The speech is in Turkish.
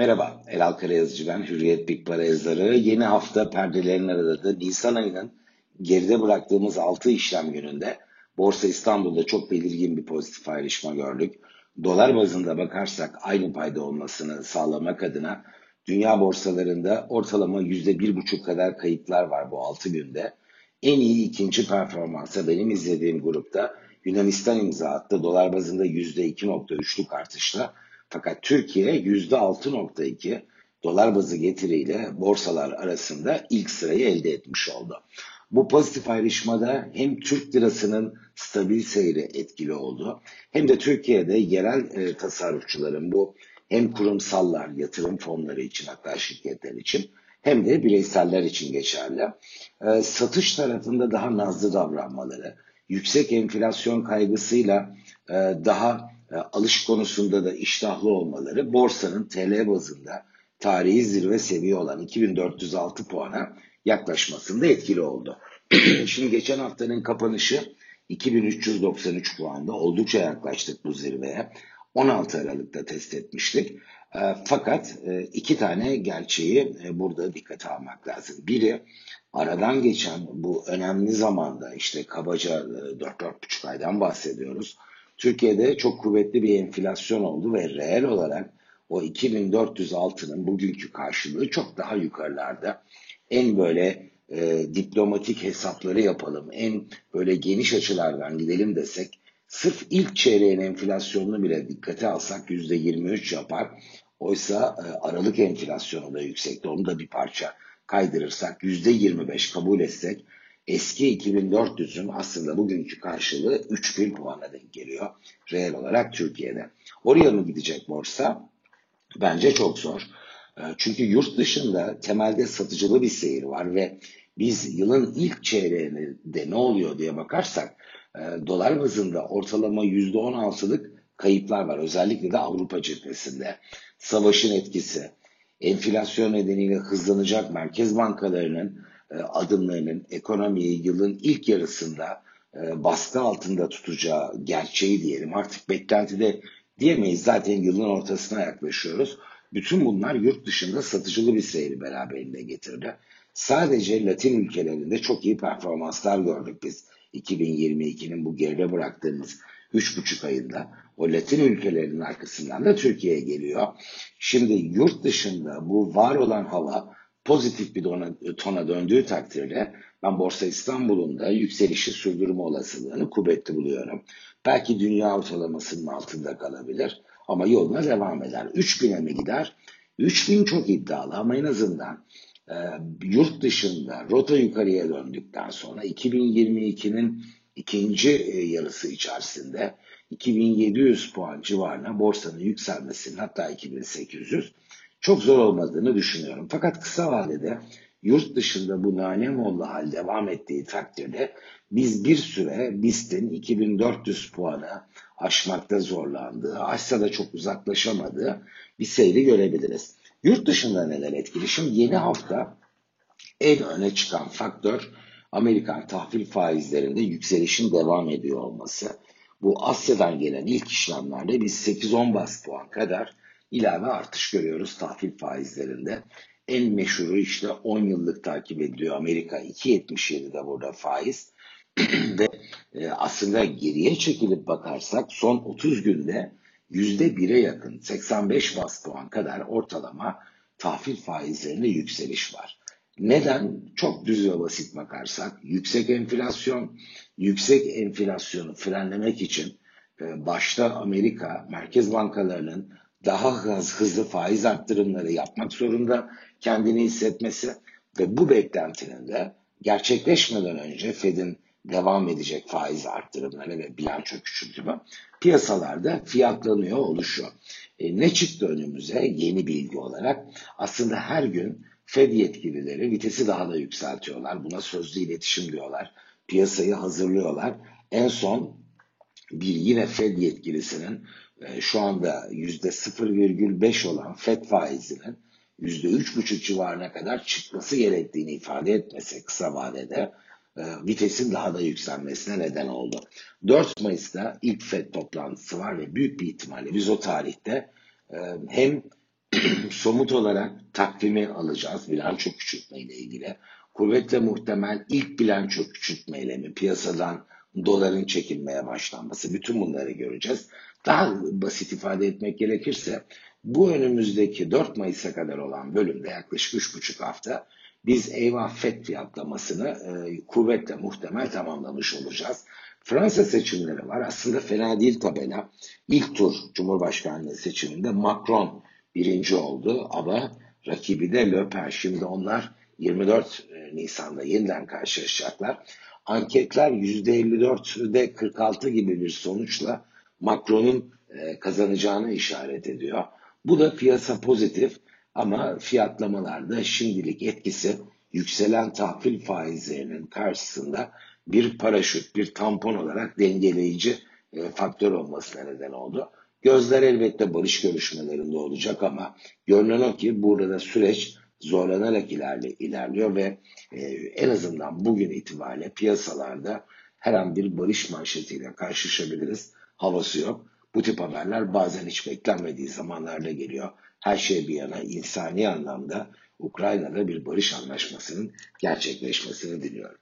Merhaba, Elal Karayazıcı ben, Hürriyet Big Para yazarı. Yeni hafta perdelerin aradığı Nisan ayının geride bıraktığımız 6 işlem gününde Borsa İstanbul'da çok belirgin bir pozitif ayrışma gördük. Dolar bazında bakarsak aynı payda olmasını sağlamak adına dünya borsalarında ortalama %1,5 kadar kayıplar var bu 6 günde. En iyi ikinci performansa benim izlediğim grupta Yunanistan imza attı. Dolar bazında %2.3'lük artışla fakat Türkiye %6.2 dolar bazı getiriyle borsalar arasında ilk sırayı elde etmiş oldu. Bu pozitif ayrışmada hem Türk lirasının stabil seyri etkili oldu hem de Türkiye'de yerel e, tasarrufçuların bu hem kurumsallar, yatırım fonları için hatta şirketler için hem de bireyseller için geçerli. E, satış tarafında daha nazlı davranmaları, yüksek enflasyon kaygısıyla e, daha alış konusunda da iştahlı olmaları borsanın TL bazında tarihi zirve seviye olan 2406 puana yaklaşmasında etkili oldu. Şimdi geçen haftanın kapanışı 2393 puanda oldukça yaklaştık bu zirveye. 16 Aralık'ta test etmiştik. E, fakat e, iki tane gerçeği burada dikkate almak lazım. Biri aradan geçen bu önemli zamanda işte kabaca 4-4,5 aydan bahsediyoruz Türkiye'de çok kuvvetli bir enflasyon oldu ve reel olarak o 2406'nın bugünkü karşılığı çok daha yukarılarda. En böyle e, diplomatik hesapları yapalım, en böyle geniş açılardan gidelim desek sırf ilk çeyreğin enflasyonunu bile dikkate alsak %23 yapar. Oysa e, Aralık enflasyonu da yüksekti. Onu da bir parça kaydırırsak %25 kabul etsek eski 2400'ün aslında bugünkü karşılığı 3000 puana denk geliyor reel olarak Türkiye'de. Oraya mı gidecek borsa? Bence çok zor. Ee, çünkü yurt dışında temelde satıcılı bir seyir var ve biz yılın ilk çeyreğinde ne oluyor diye bakarsak e, dolar bazında ortalama %16'lık kayıplar var. Özellikle de Avrupa cephesinde. Savaşın etkisi, enflasyon nedeniyle hızlanacak merkez bankalarının adımlarının ekonomiyi yılın ilk yarısında e, baskı altında tutacağı gerçeği diyelim. Artık beklentide diyemeyiz zaten yılın ortasına yaklaşıyoruz. Bütün bunlar yurt dışında satıcılı bir seyri beraberinde getirdi. Sadece Latin ülkelerinde çok iyi performanslar gördük biz 2022'nin bu geride bıraktığımız 3,5 ayında. O Latin ülkelerinin arkasından da Türkiye'ye geliyor. Şimdi yurt dışında bu var olan hava pozitif bir tona, tona döndüğü takdirde ben Borsa İstanbul'un da yükselişi sürdürme olasılığını kuvvetli buluyorum. Belki dünya ortalamasının altında kalabilir ama yoluna devam eder. 3000'e mi gider? 3000 çok iddialı ama en azından e, yurt dışında rota yukarıya döndükten sonra 2022'nin ikinci e, yarısı içerisinde 2700 puan civarına borsanın yükselmesinin hatta 2800 çok zor olmadığını düşünüyorum. Fakat kısa vadede yurt dışında bu nane mollu hal devam ettiği takdirde biz bir süre BIST'in 2400 puanı aşmakta zorlandığı, aşsa da çok uzaklaşamadığı bir seyri görebiliriz. Yurt dışında neler etkili? Şimdi yeni hafta en öne çıkan faktör Amerikan tahvil faizlerinde yükselişin devam ediyor olması. Bu Asya'dan gelen ilk işlemlerde biz 8-10 bas puan kadar ilave artış görüyoruz tahvil faizlerinde. En meşhuru işte 10 yıllık takip ediliyor Amerika 2.77'de burada faiz. Ve e, aslında geriye çekilip bakarsak son 30 günde %1'e yakın 85 bas puan kadar ortalama tahvil faizlerinde yükseliş var. Neden? Çok düz ve basit bakarsak yüksek enflasyon, yüksek enflasyonu frenlemek için e, başta Amerika merkez bankalarının daha hızlı faiz arttırımları yapmak zorunda kendini hissetmesi ve bu beklentinin de gerçekleşmeden önce Fed'in devam edecek faiz arttırımları ve bilanço küçültümü piyasalarda fiyatlanıyor oluşuyor. E, ne çıktı önümüze yeni bilgi olarak? Aslında her gün Fed yetkilileri vitesi daha da yükseltiyorlar. Buna sözlü iletişim diyorlar. Piyasayı hazırlıyorlar. En son bir yine Fed yetkilisinin şu anda %0,5 olan FED faizinin %3,5 civarına kadar çıkması gerektiğini ifade etmesi kısa vadede e, vitesin daha da yükselmesine neden oldu. 4 Mayıs'ta ilk FED toplantısı var ve büyük bir ihtimalle biz o tarihte e, hem somut olarak takvimi alacağız bilanço küçültme ile ilgili. Kuvvetle muhtemel ilk bilanço küçültme eylemi piyasadan doların çekilmeye başlanması bütün bunları göreceğiz. Daha basit ifade etmek gerekirse bu önümüzdeki 4 Mayıs'a kadar olan bölümde yaklaşık 3,5 hafta biz eyvah FED fiyatlamasını e, kuvvetle muhtemel tamamlamış olacağız. Fransa seçimleri var. Aslında fena değil tabela. İlk tur Cumhurbaşkanlığı seçiminde Macron birinci oldu ama rakibi de Le Pen. Şimdi onlar 24 e, Nisan'da yeniden karşılaşacaklar. Anketler %54'de 46 gibi bir sonuçla Macron'un e, kazanacağını işaret ediyor. Bu da piyasa pozitif ama fiyatlamalarda şimdilik etkisi yükselen tahvil faizlerinin karşısında bir paraşüt, bir tampon olarak dengeleyici e, faktör olmasına neden oldu. Gözler elbette barış görüşmelerinde olacak ama görünen o ki burada süreç zorlanarak ilerle, ilerliyor ve e, en azından bugün itibariyle piyasalarda her an bir barış manşetiyle karşılaşabiliriz. Havası yok. Bu tip haberler bazen hiç beklenmediği zamanlarda geliyor. Her şey bir yana insani anlamda Ukrayna'da bir barış anlaşmasının gerçekleşmesini diliyorum.